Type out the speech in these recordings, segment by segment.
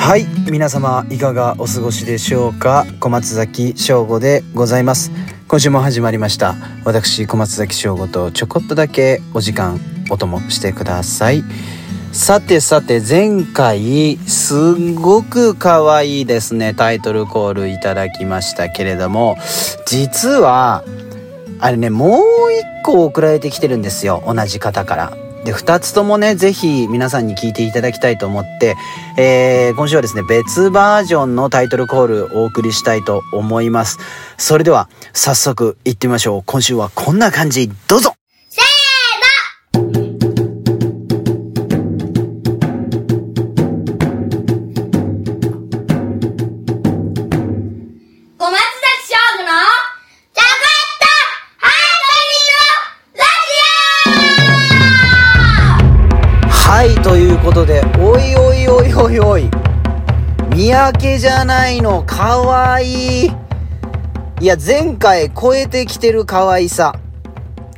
はい皆様いかがお過ごしでしょうか？小松崎翔吾でございます。今週も始まりました。私小松崎翔吾とちょこっとだけお時間お供してください。さてさて前回すっごく可愛いですねタイトルコールいただきましたけれども実はあれねもう一個送られてきてるんですよ同じ方から。で、二つともね、ぜひ皆さんに聞いていただきたいと思って、えー、今週はですね、別バージョンのタイトルコールお送りしたいと思います。それでは、早速行ってみましょう。今週はこんな感じ、どうぞということで、おいおいおいおいおい。三宅じゃないの、かわいい。いや、前回超えてきてる可愛さ。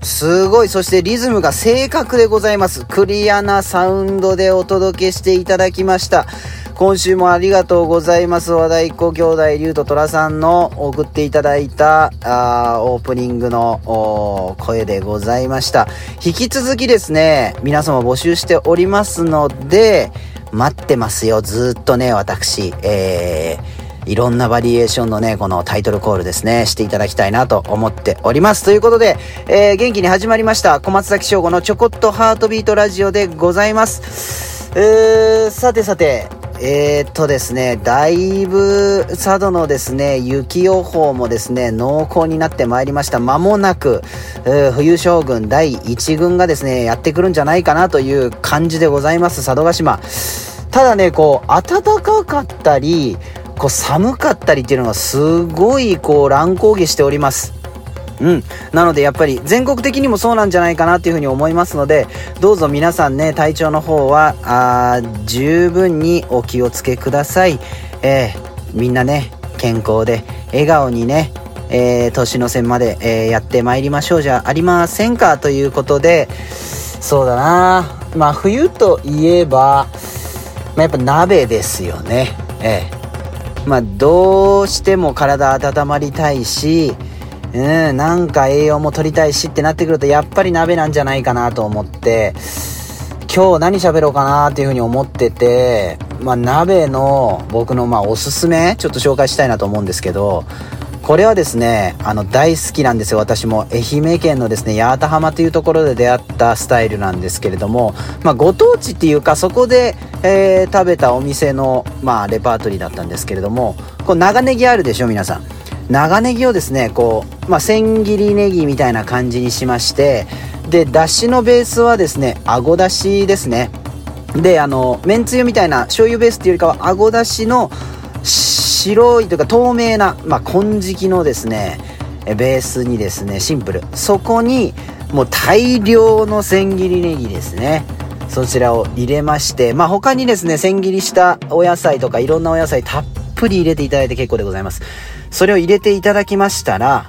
すごい。そしてリズムが正確でございます。クリアなサウンドでお届けしていただきました。今週もありがとうございます。和太鼓兄弟、竜と虎さんの送っていただいたあオープニングの声でございました。引き続きですね、皆様募集しておりますので、待ってますよ。ずっとね、私、えー、いろんなバリエーションのね、このタイトルコールですね、していただきたいなと思っております。ということで、えー、元気に始まりました、小松崎翔吾のちょこっとハートビートラジオでございます。えー、さてさて、えー、っとですね、だいぶ佐渡のですね、雪予報もですね、濃厚になってまいりました。間もなく、冬将軍第1軍がですね、やってくるんじゃないかなという感じでございます、佐渡島。ただね、こう、暖かかったり、こう寒かったりっていうのがすごいこう乱高下しております。うん。なのでやっぱり全国的にもそうなんじゃないかなっていうふうに思いますので、どうぞ皆さんね、体調の方は、あ十分にお気をつけください。えー、みんなね、健康で、笑顔にね、えー、年の瀬まで、えー、やってまいりましょうじゃありませんかということで、そうだなまあ冬といえば、まあ、やっぱ鍋ですよね。ええまあどうしても体温まりたいし、うん、なんか栄養も取りたいしってなってくると、やっぱり鍋なんじゃないかなと思って、今日何喋ろうかなっていうふうに思ってて、まあ、鍋の僕のまあおすすめ、ちょっと紹介したいなと思うんですけど、これはですね、あの大好きなんですよ。私も愛媛県のですね、八幡浜というところで出会ったスタイルなんですけれども、まあ、ご当地っていうか、そこで、えー、食べたお店の、まあ、レパートリーだったんですけれども、こう長ネギあるでしょ、皆さん。長ネギをですねこう、まあ、千切りネギみたいな感じにしましてでだしのベースはですねあごだしですね。であのめんつゆみたいな醤油ベースっていうよりかはあごだしの白いというか透明な、まあ、金色のですねベースにですねシンプル。そこにもう大量の千切りネギですね。そちらを入れましてまあ他にですね千切りしたお野菜とかいろんなお野菜たっぷり入れていただいて結構でございます。それを入れていただきましたら、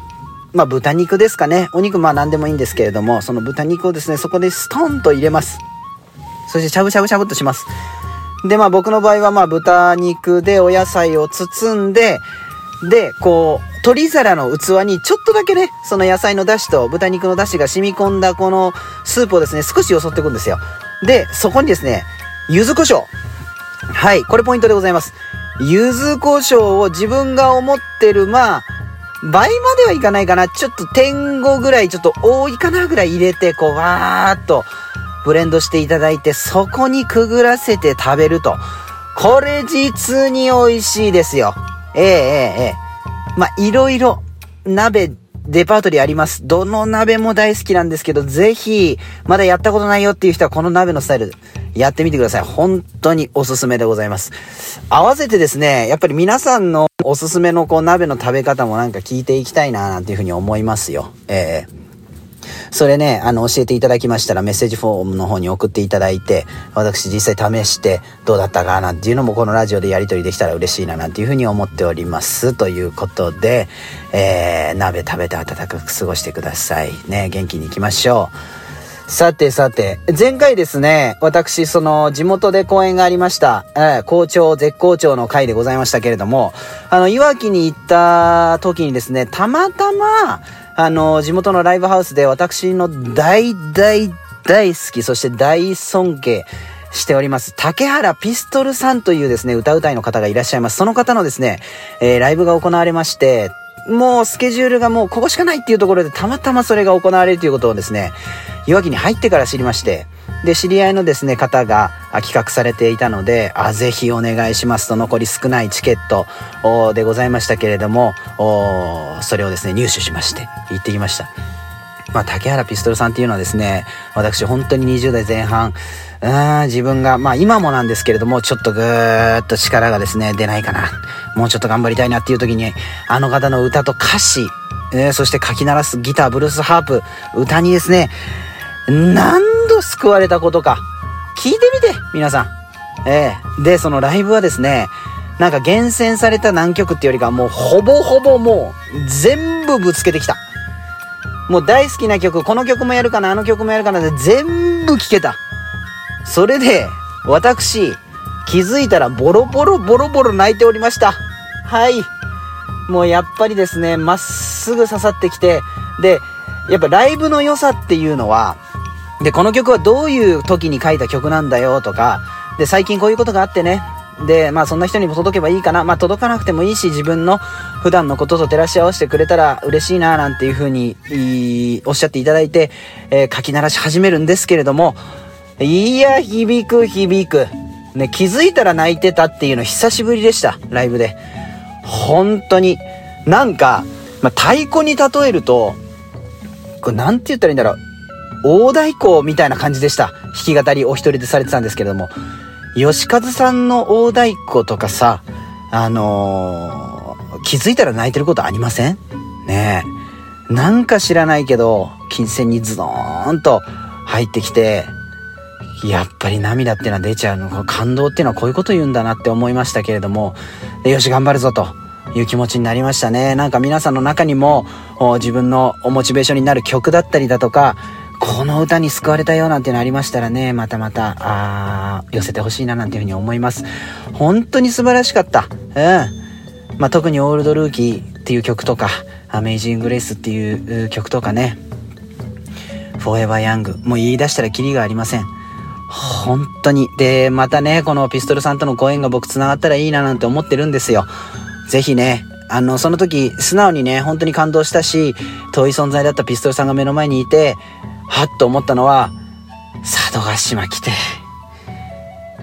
まあ豚肉ですかね。お肉まあ何でもいいんですけれども、その豚肉をですね、そこでストンと入れます。そしてしゃぶしゃぶしゃぶっとします。で、まあ僕の場合はまあ豚肉でお野菜を包んで、で、こう、鶏皿の器にちょっとだけね、その野菜の出汁と豚肉の出汁が染み込んだこのスープをですね、少しよそっていくんですよ。で、そこにですね、柚子胡椒。はい、これポイントでございます。ゆず胡椒を自分が思ってる、まあ、倍まではいかないかな。ちょっと点5ぐらいちょっと多いかなぐらい入れて、こう、わーっとブレンドしていただいて、そこにくぐらせて食べると。これ実に美味しいですよ。ええええええ。まあ、いろいろ鍋デパートリーあります。どの鍋も大好きなんですけど、ぜひ、まだやったことないよっていう人はこの鍋のスタイルやってみてください。本当におすすめでございます。合わせてですね、やっぱり皆さんのおすすめのこう鍋の食べ方もなんか聞いていきたいななんていうふうに思いますよ。ええーそれね、あの、教えていただきましたらメッセージフォームの方に送っていただいて、私実際試してどうだったかなっていうのもこのラジオでやり取りできたら嬉しいななんていうふうに思っております。ということで、えー、鍋食べて暖かく過ごしてください。ね、元気に行きましょう。さてさて、前回ですね、私、その、地元で公演がありました、えー、校長、絶好調の回でございましたけれども、あの、いわきに行った時にですね、たまたま、あの、地元のライブハウスで私の大大大好き、そして大尊敬、しております。竹原ピストルさんというですね、歌うたいの方がいらっしゃいます。その方のですね、えー、ライブが行われまして、もうスケジュールがもうここしかないっていうところでたまたまそれが行われるということをですね、いわきに入ってから知りまして、で、知り合いのですね、方が企画されていたので、あ、ぜひお願いしますと残り少ないチケットでございましたけれども、それをですね、入手しまして、行ってきました。まあ、竹原ピストルさんっていうのはですね、私本当に20代前半、うーん、自分が、まあ今もなんですけれども、ちょっとぐーっと力がですね、出ないかな。もうちょっと頑張りたいなっていう時に、あの方の歌と歌詞、えー、そして書き鳴らすギター、ブルース、ハープ、歌にですね、何度救われたことか。聞いてみて、皆さん。ええー、で、そのライブはですね、なんか厳選された何曲っていうよりかもうほぼほぼもう全部ぶつけてきた。もう大好きな曲、この曲もやるかな、あの曲もやるかなって全部聴けた。それで、私、気づいたらボロボロボロボロ泣いておりました。はい。もうやっぱりですね、まっすぐ刺さってきて、で、やっぱライブの良さっていうのは、で、この曲はどういう時に書いた曲なんだよとか、で、最近こういうことがあってね、で、まあそんな人にも届けばいいかな。まあ届かなくてもいいし、自分の普段のことと照らし合わせてくれたら嬉しいな、なんていうふうに、おっしゃっていただいて、えー、書き鳴らし始めるんですけれども、いや、響く響く。ね、気づいたら泣いてたっていうの久しぶりでした、ライブで。本当に。なんか、まあ、太鼓に例えると、これなんて言ったらいいんだろう。大太鼓みたいな感じでした。弾き語りお一人でされてたんですけれども。吉和さんの大太鼓とかさ、あのー、気づいたら泣いてることありません？ねえ。なんか知らないけど、金銭にズドーンと入ってきて、やっぱり涙っていうのは出ちゃうの？感動っていうのはこういうこと言うんだなって思いましたけれども、よし、頑張るぞと。いう気持ちになりましたね。なんか皆さんの中にも自分のモチベーションになる曲だったりだとか、この歌に救われたよなんてのありましたらね、またまた、あ寄せてほしいななんていうふうに思います。本当に素晴らしかった。うん。まあ、特にオールドルーキーっていう曲とか、アメイジングレースっていう曲とかね、フォーエバーヤング、もう言い出したらキリがありません。本当に。で、またね、このピストルさんとのご縁が僕繋がったらいいななんて思ってるんですよ。ぜひね、あの、その時、素直にね、本当に感動したし、遠い存在だったピストルさんが目の前にいて、はっと思ったのは、佐渡島来て、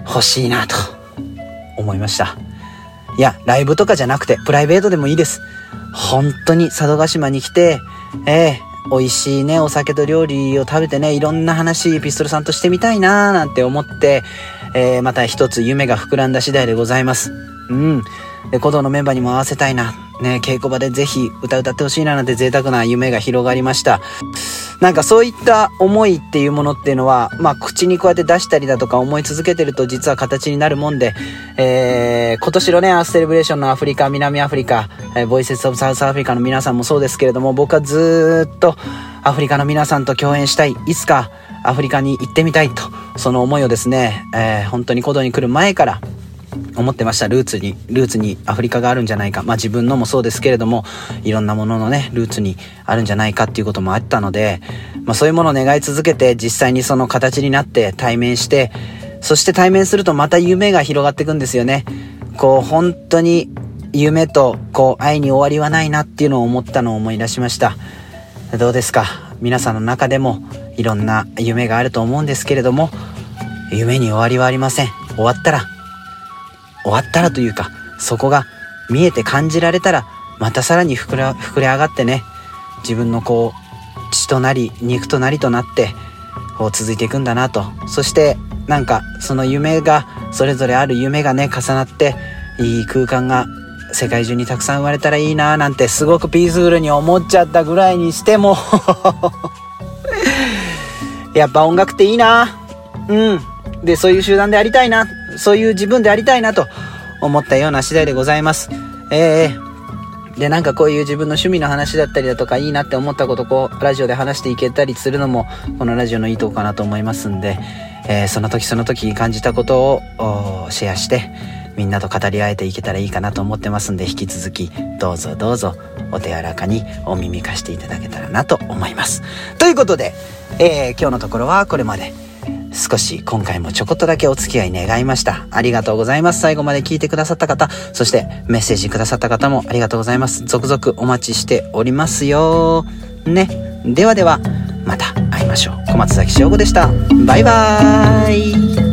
欲しいなと、思いました。いや、ライブとかじゃなくて、プライベートでもいいです。本当に佐渡島に来て、ええー、美味しいね、お酒と料理を食べてね、いろんな話、ピストルさんとしてみたいなーなんて思って、えー、また一つ夢が膨らんだ次第でございます。うん。で、鼓動のメンバーにも合わせたいな。ね、稽古場でぜひ歌歌ってほしいななんて贅沢な夢が広がりました。なんかそういった思いっていうものっていうのは、まあ口にこうやって出したりだとか思い続けてると実は形になるもんで、えー、今年のね、アースセレブレーションのアフリカ、南アフリカ、えー、ボイセスオブサウスアフリカの皆さんもそうですけれども、僕はずっとアフリカの皆さんと共演したい。いつかアフリカに行ってみたいと、その思いをですね、えー、本当に古道に来る前から、思ってました。ルーツに、ルーツにアフリカがあるんじゃないか。まあ自分のもそうですけれども、いろんなもののね、ルーツにあるんじゃないかっていうこともあったので、まあそういうものを願い続けて、実際にその形になって対面して、そして対面するとまた夢が広がっていくんですよね。こう、本当に夢と、こう、愛に終わりはないなっていうのを思ったのを思い出しました。どうですか？皆さんの中でもいろんな夢があると思うんですけれども、夢に終わりはありません。終わったら終わったらというか、そこが見えて感じられたら、またさらに膨れ、膨れ上がってね、自分のこう、血となり、肉となりとなって、こう続いていくんだなと。そして、なんか、その夢が、それぞれある夢がね、重なって、いい空間が世界中にたくさん生まれたらいいなーなんてすごくピースフルに思っちゃったぐらいにしても やっぱ音楽っていいなうん。で、そういう集団でありたいな。そういう自分でありたいなと思ったような次第でございます。えー、で、なんかこういう自分の趣味の話だったりだとか、いいなって思ったことこう、ラジオで話していけたりするのも、このラジオのいいとこかなと思いますんで、えー、その時その時感じたことをシェアして、みんなと語り合えていけたらいいかなと思ってますんで、引き続き、どうぞどうぞ、お手柔らかにお耳貸していただけたらなと思います。ということで、えー、今日のところはこれまで。少し今回もちょこっとだけお付き合い願いました。ありがとうございます。最後まで聞いてくださった方、そしてメッセージくださった方もありがとうございます。続々お待ちしておりますよ。ね。ではでは、また会いましょう。小松崎翔吾でした。バイバーイ。